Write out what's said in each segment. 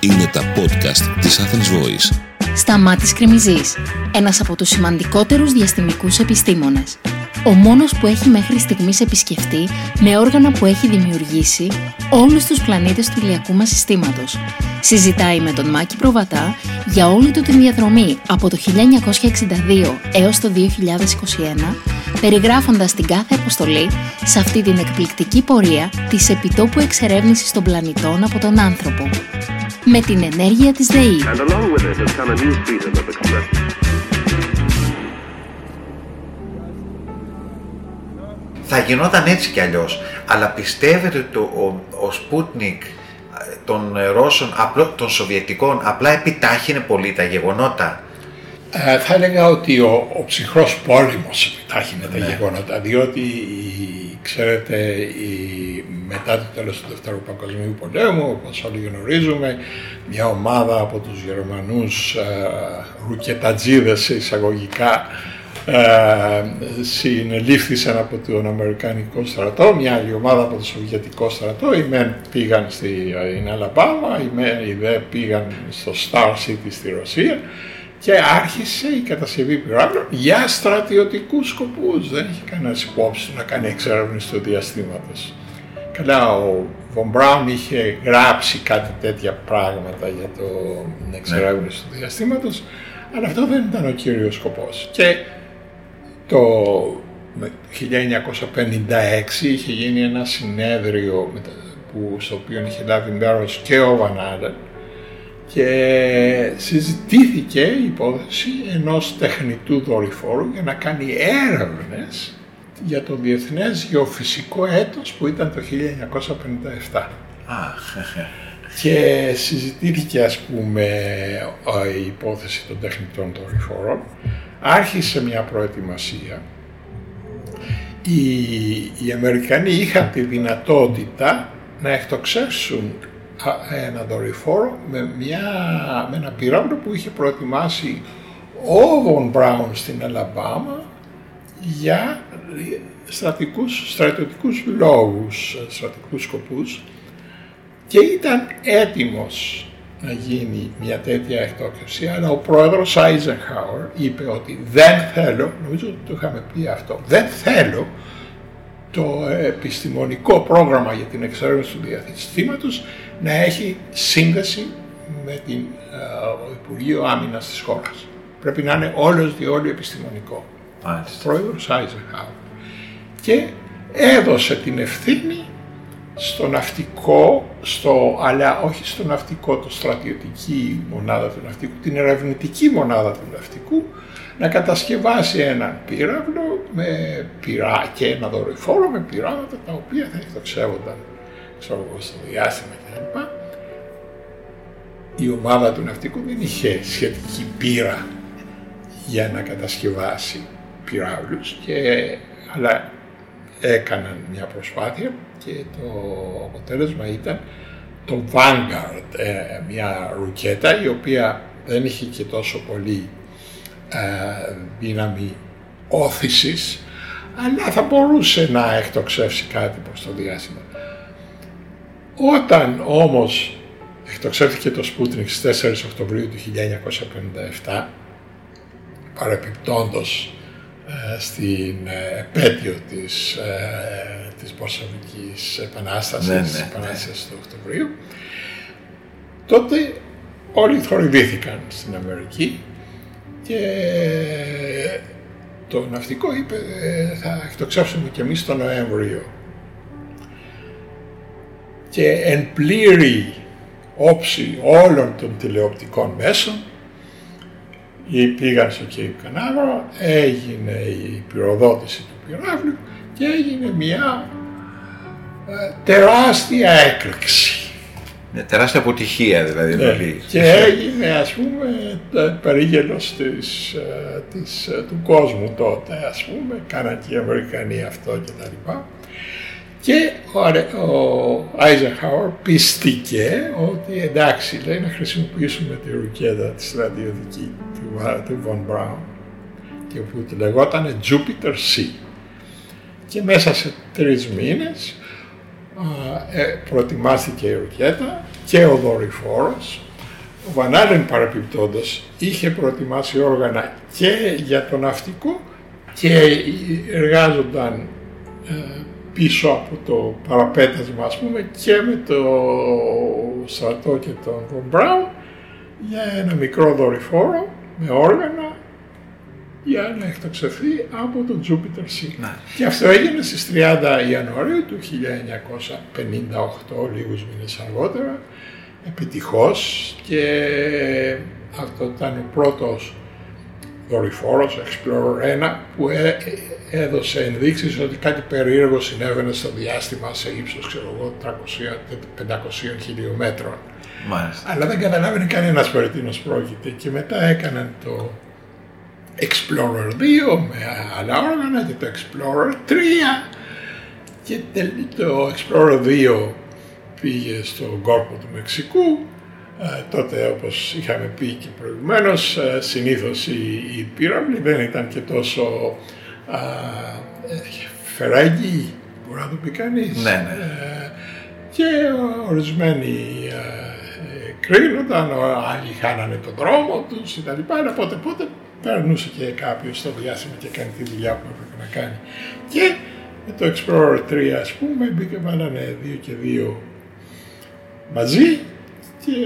Είναι τα podcast της Athens Voice. Σταμάτης Κρεμιζής, ένας από τους σημαντικότερους διαστημικούς επιστήμονες. Ο μόνος που έχει μέχρι στιγμής επισκεφτεί με όργανα που έχει δημιουργήσει όλους τους πλανήτες του ηλιακού μας συστήματος. Συζητάει με τον Μάκη Προβατά για όλη του την διαδρομή από το 1962 έως το 2021, περιγράφοντας την κάθε αποστολή σε αυτή την εκπληκτική πορεία της επιτόπου εξερεύνησης των πλανητών από τον άνθρωπο. Με την ενέργεια της ΔΕΗ. And along with it has come a new freedom of expression. Θα γινόταν έτσι κι αλλιώς. Αλλά πιστεύετε ότι το, ο, ο Σπούτνικ ε, των Ρώσων, απλό, των Σοβιετικών, απλά επιτάχυνε πολύ τα γεγονότα; Ε, θα έλεγα ότι ο, ο ψυχρός πόλεμος επιτάχυνε τα γεγονότα, διότι η- ξέρετε η, μετά το τέλος του Δεύτερου Παγκοσμίου Πολέμου, όπως όλοι γνωρίζουμε, μια ομάδα από τους Γερμανούς ε, ρουκετατζίδες σε εισαγωγικά ε, συνελήφθησαν από τον Αμερικανικό στρατό, μια άλλη ομάδα από το Σοβιετικό στρατό, οι μεν πήγαν στην Αλαμπάμα, οι, μεν, οι δε πήγαν στο Star City στη Ρωσία και άρχισε η κατασκευή πυράβλων για στρατιωτικούς σκοπούς. Δεν είχε κανένας υπόψη του να κάνει εξέρευνηση του διαστήματος. Καλά, ο Βον Μπράουν είχε γράψει κάτι τέτοια πράγματα για το εξερεύνηση του διαστήματος, αλλά αυτό δεν ήταν ο κύριος σκοπός. Και το 1956 είχε γίνει ένα συνέδριο με τα- που, στο οποίο είχε λάβει μέρος και ο Βαν Άλεν και συζητήθηκε η υπόθεση ενός τεχνητού δορυφόρου για να κάνει έρευνες για το Διεθνές Γεωφυσικό Έτος που ήταν το 1957. Α, Και συζητήθηκε ας πούμε η υπόθεση των τεχνητών δορυφόρων. Άρχισε μια προετοιμασία. Οι, οι Αμερικανοί είχαν τη δυνατότητα να εκτοξεύσουν α- ένα δορυφόρο με, μια, με ένα πύραυλο που είχε προετοιμάσει ο Βον Μπράουν στην Αλαμπάμα για στρατικούς, στρατιωτικούς λόγους, στρατικούς σκοπούς και ήταν έτοιμος να γίνει μια τέτοια εκτόξευση, αλλά ο πρόεδρος Άιζενχάουερ είπε ότι δεν θέλω, νομίζω ότι το είχαμε πει αυτό, δεν θέλω το επιστημονικό πρόγραμμα για την εξέρευνηση του διαθυστήματος να έχει σύνδεση με την, ε, ο Υπουργείο Άμυνας της χώρας. Πρέπει να είναι όλος διόλου επιστημονικό. μάλιστα. Πρόεδρος Άιζενχάουερ. Και έδωσε την ευθύνη στο ναυτικό, στο, αλλά όχι στο ναυτικό, το στρατιωτική μονάδα του ναυτικού, την ερευνητική μονάδα του ναυτικού, να κατασκευάσει έναν πύραυλο με πυρά και ένα δορυφόρο με πειράματα τα οποία θα εκτοξεύονταν ξέρω εγώ, στο διάστημα κτλ. Η ομάδα του ναυτικού δεν είχε σχετική πείρα για να κατασκευάσει πυράβλους και, αλλά έκαναν μια προσπάθεια και το αποτέλεσμα ήταν το Vanguard, ε, μια ρουκέτα η οποία δεν είχε και τόσο πολύ ε, δύναμη όθησης αλλά θα μπορούσε να εκτοξεύσει κάτι προς το διάστημα. Όταν όμως εκτοξεύτηκε το Sputnik στις 4 Οκτωβρίου του 1957 παρεπιπτόντος ε, στην ε, επέτειο της, ε, της Πολσεβικής Επανάστασης, Ναι, ναι, της ναι. Επανάστασης του Οκτωβρίου, τότε όλοι θορυβήθηκαν στην Αμερική και το ναυτικό είπε ε, θα εκτοξεύσουμε και εμείς τον Νοέμβριο. Και εν πλήρη όψη όλων των τηλεοπτικών μέσων ή πήγαν στο Cape Canaveral, έγινε η πυροδότηση του πυράβλου και έγινε μια ε, τεράστια έκρηξη. Μια τεράστια αποτυχία δηλαδή. Ναι, εννοεί. και έγινε ας πούμε τε- περίγελος της, ε, της, ε, του κόσμου τότε ας πούμε, κάναν και οι Αμερικανοί αυτό και τα λοιπά. Και ο, Αρε- ο Άιζενχάουερ πίστηκε ότι εντάξει λέει να χρησιμοποιήσουμε τη ρουκέτα της στρατιωτική του, Α- του Von Braun και που του λεγόταν Jupiter C. Και μέσα σε τρεις μήνες ε, προετοιμάστηκε η ρουκέτα και ο δορυφόρος. Ο Βανάλεν παραπιπτόντος είχε προετοιμάσει όργανα και για το ναυτικό και εργάζονταν ε, πίσω από το παραπέτασμα ας πούμε και με το στρατό και τον Von Braun για ένα μικρό δορυφόρο με όργανα για να εκτοξευθεί από το Jupiter C. Ναι. Και αυτό έγινε στις 30 Ιανουαρίου του 1958, λίγους μήνες αργότερα, επιτυχώς και αυτό ήταν ο πρώτος δορυφόρος Explorer 1 που έ- έδωσε ενδείξεις ότι κάτι περίεργο συνέβαινε στο διάστημα σε ύψος, ξέρω εγώ, 300-500 χιλιόμετρων. Μάλιστα. Αλλά δεν καταλάβαινε κανένας περί τίνος πρόκειται και μετά έκαναν το Explorer 2 με άλλα όργανα και το Explorer 3 και τελ- το Explorer 2 πήγε στον κόρπο του Μεξικού Ε, τότε όπως είχαμε πει και προηγουμένως ε, συνήθως η, η πύραυλη δεν ήταν και τόσο α, ε, φεράγγι μπορεί να το πει κανείς Ναι, ναι. Ε, και ορισμένοι ε, ε, κρίνονταν, ο- άλλοι χάνανε τον δρόμο τους κτλ. Αλλά πότε πότε περνούσε και κάποιος στο διάστημα και κάνει τη δουλειά που έπρεπε να κάνει. Και με το Explorer 3 ας πούμε μπήκε βάλανε δύο και δύο μαζί και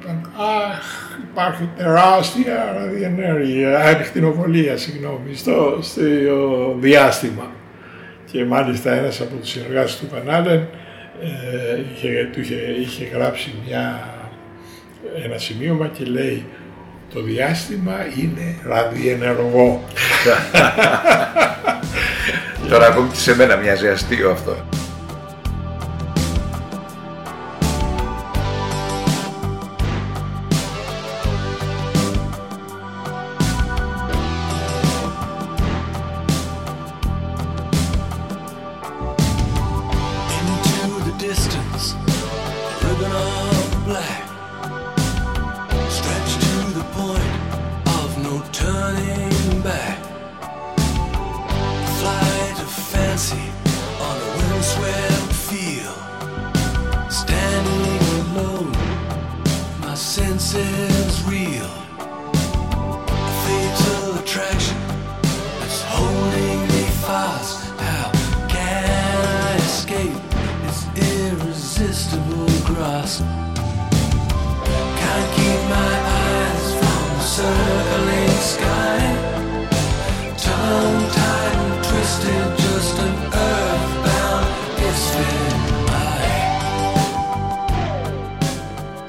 είπαν αχ υπάρχει τεράστια ραδιενέργεια, ακτινοβολία συγγνώμη στο, στο διάστημα και μάλιστα ένας από τους συνεργάτες του Βανάλεν ε, είχε, του είχε, είχε γράψει μια, ένα σημείωμα και λέει το διάστημα είναι ραδιενεργό. Τώρα ακόμη και σε μένα μοιάζει αστείο αυτό. kisses.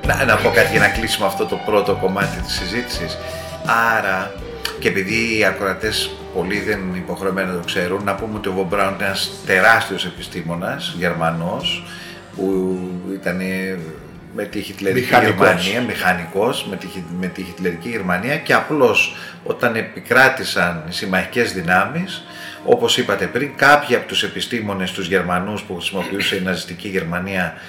Να, να πω κάτι για να κλείσουμε αυτό το πρώτο κομμάτι της συζήτησης. Άρα, και επειδή οι ακροατές πολλοί δεν είναι υποχρεωμένοι να το ξέρουν, να πούμε ότι ο Βον Μπράουν ήταν ένας τεράστιος επιστήμονας, Γερμανός, που ήταν ε, με τη Χιτλερική Μηχανικός. Γερμανία, μηχανικός, με τη, Χι- με τη Χιτλερική Γερμανία και απλώς όταν επικράτησαν οι συμμαχικές δυνάμεις, όπως είπατε πριν, κάποιοι από τους επιστήμονες, τους Γερμανούς που χρησιμοποιούσε η ναζιστική Γερμανία ε,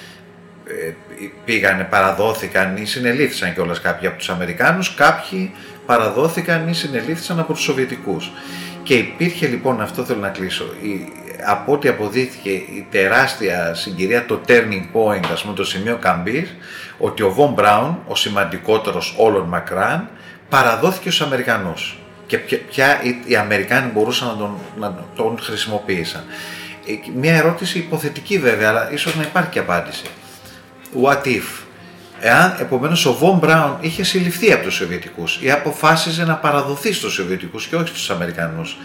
πήγανε, παραδόθηκαν ή συνελήφθησαν κιόλας κάποιοι από τους Αμερικάνους, κάποιοι παραδόθηκαν ή συνελήφθησαν από τους Σοβιετικούς. Και υπήρχε λοιπόν, αυτό θέλω να κλείσω, η, από ό,τι αποδείχθηκε η τεράστια συγκυρία, το turning point, ας πούμε το σημείο καμπής, ότι ο Βον Μπράουν, ο σημαντικότερος όλων μακράν, παραδόθηκε στους Αμερικανούς. Και πια, πια οι, οι Αμερικάνοι μπορούσαν να τον, να τον χρησιμοποίησαν. Ε, Μια ερώτηση υποθετική βέβαια, αλλά ίσως να υπάρχει και απάντηση. What if. Εάν επομένως ο Βον Μπράουν είχε συλληφθεί από τους Σοβιετικούς ή αποφάσιζε να παραδοθεί στους Σοβιετικούς και όχι στους Αμερικανούς,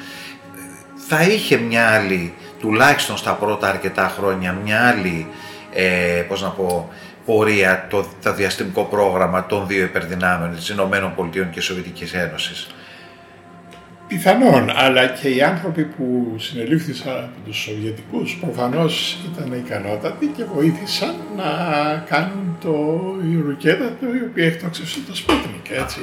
θα είχε μια άλλη, τουλάχιστον στα πρώτα αρκετά χρόνια, μια άλλη, ε, πώς να πω, πορεία το, το διαστημικό πρόγραμμα των δύο υπερδυνάμεων της Ηνωμένων Πολιτείων και Σοβιετικής Ένωσης. Πιθανόν, αλλά και οι άνθρωποι που συνελήφθησαν από τους Σοβιετικούς προφανώς ήταν ικανότατοι και βοήθησαν να κάνουν το, η ρουκέτα το, η οποία εκτόξευσε το Σπούτνικ, έτσι.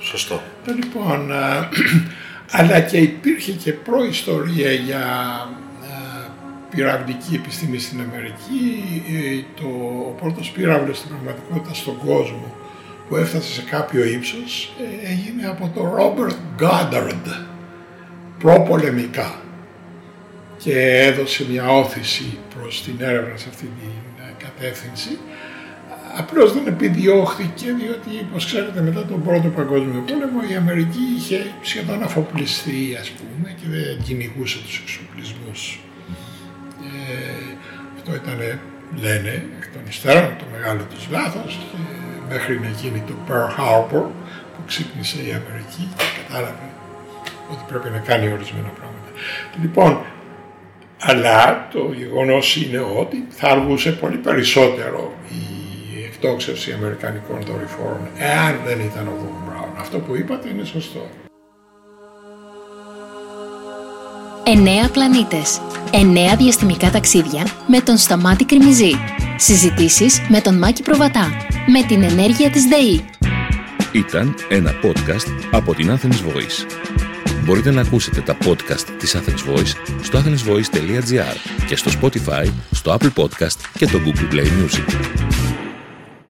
Σωστό. Ε, Λοιπόν, α, αλλά και υπήρχε και προϊστορία για α, πυραυλική επιστήμη στην Αμερική. Ε, Το, ο πρώτος πύραυλος στην πραγματικότητα στον κόσμο που έφτασε σε κάποιο ύψος ε, έγινε από τον Robert Goddard προπολεμικά. και έδωσε μια όθηση προς την έρευνα σε αυτή την ε, κατεύθυνση. Απλώς δεν επιδιώχθηκε διότι, όπως ξέρετε, μετά τον Πρώτο Παγκόσμιο Πόλεμο η Αμερική είχε σχεδόν αφοπλιστεί, ας πούμε, και δεν κυνηγούσε τους εξοπλισμούς. Ε, αυτό ήταν, λένε, εκ των υστέρων, το μεγάλο τους λάθος και μέχρι να γίνει το Pearl Harbor που ξύπνησε η Αμερική και κατάλαβε ότι πρέπει να κάνει ορισμένα πράγματα. Λοιπόν, αλλά το γεγονός είναι ότι θα αργούσε πολύ περισσότερο η εκτόξευση αμερικανικών δορυφόρων εάν δεν ήταν ο Βον Μπράουν. Αυτό που είπατε είναι σωστό. Εννέα πλανήτες. Εννέα διαστημικά ταξίδια με τον Σταμάτη Κρυμιζή. Συζητήσεις με τον Μάκη Προβατά. Με την ενέργεια της ΔΕΗ. Ήταν ένα podcast από την Athens Voice. Μπορείτε να ακούσετε τα podcast της Athens Voice στο athensvoice.gr και στο Spotify, στο Apple Podcast και το Google Play Music.